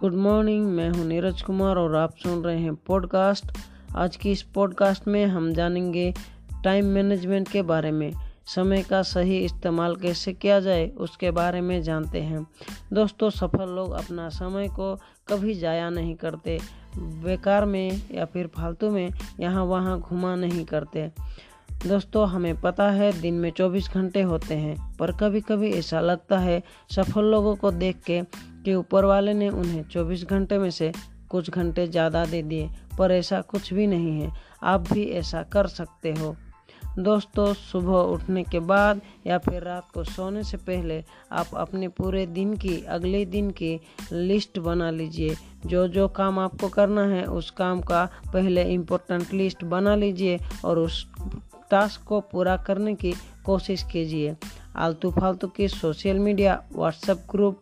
Good morning, मैं हूँ नीरज कुमार और आप सुन रहे हैं पॉडकास्ट। आज की इस पॉडकास्ट में हम जानेंगे टाइम मैनेजमेंट के बारे में, समय का सही इस्तेमाल कैसे किया जाए, उसके बारे में जानते हैं। दोस्तों, सफल लोग अपना समय को कभी जाया नहीं करते, बेकार में या फिर फालतू में यहाँ वहाँ घुमा नहीं करते। दोस्तों, हमें पता है दिन में 24 घंटे होते हैं, पर कभी कभी ऐसा लगता है सफल लोगों को देख के कि ऊपर वाले ने उन्हें 24 घंटे में से कुछ घंटे ज़्यादा दे दिए, पर ऐसा कुछ भी नहीं है। आप भी ऐसा कर सकते हो। दोस्तों, सुबह उठने के बाद या फिर रात को सोने से पहले आप अपने पूरे दिन की, अगले दिन की लिस्ट बना लीजिए। जो जो काम आपको करना है, उस काम का पहले इम्पोर्टेंट लिस्ट बना लीजिए और उस टास्क को पूरा करने की कोशिश कीजिए। आलतू फालतू की social media WhatsApp group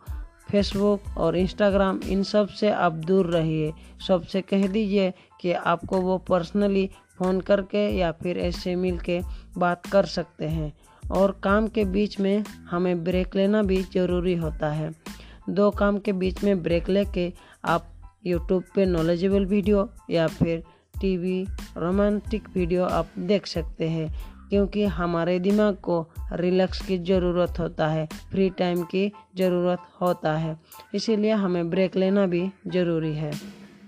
Facebook और इंस्टाग्राम इन सबसे आप दूर रहिए। सबसे कह दीजिए कि आपको वो पर्सनली फ़ोन करके या फिर ऐसे मिल के बात कर सकते हैं। और काम के बीच में हमें ब्रेक लेना भी ज़रूरी होता है। दो काम के बीच में ब्रेक लेके आप यूट्यूब पे नॉलेजेबल वीडियो या फिर टीवी, रोमांटिक वीडियो आप देख सकते हैं, क्योंकि हमारे दिमाग को रिलैक्स की ज़रूरत होता है, फ्री टाइम की ज़रूरत होता है, इसीलिए हमें ब्रेक लेना भी ज़रूरी है।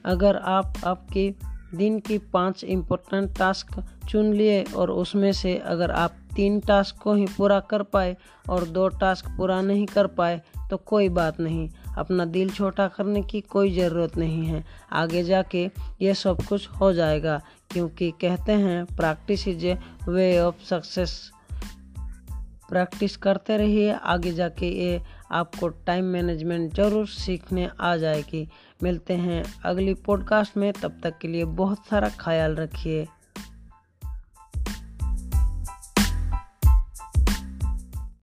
अगर आप आपकी दिन की पाँच इम्पोर्टेंट टास्क चुन लिए और उसमें से अगर आप तीन टास्क को ही पूरा कर पाए और दो टास्क पूरा नहीं कर पाए तो कोई बात नहीं। अपना दिल छोटा करने की कोई ज़रूरत नहीं है। आगे जाके ये सब कुछ हो जाएगा, क्योंकि कहते हैं practice is a way of success practice करते रहिए, आगे जाके ये आपको टाइम मैनेजमेंट ज़रूर सीखने आ जाएगी। मिलते हैं अगली पॉडकास्ट में, तब तक के लिए बहुत सारा ख्याल रखिए।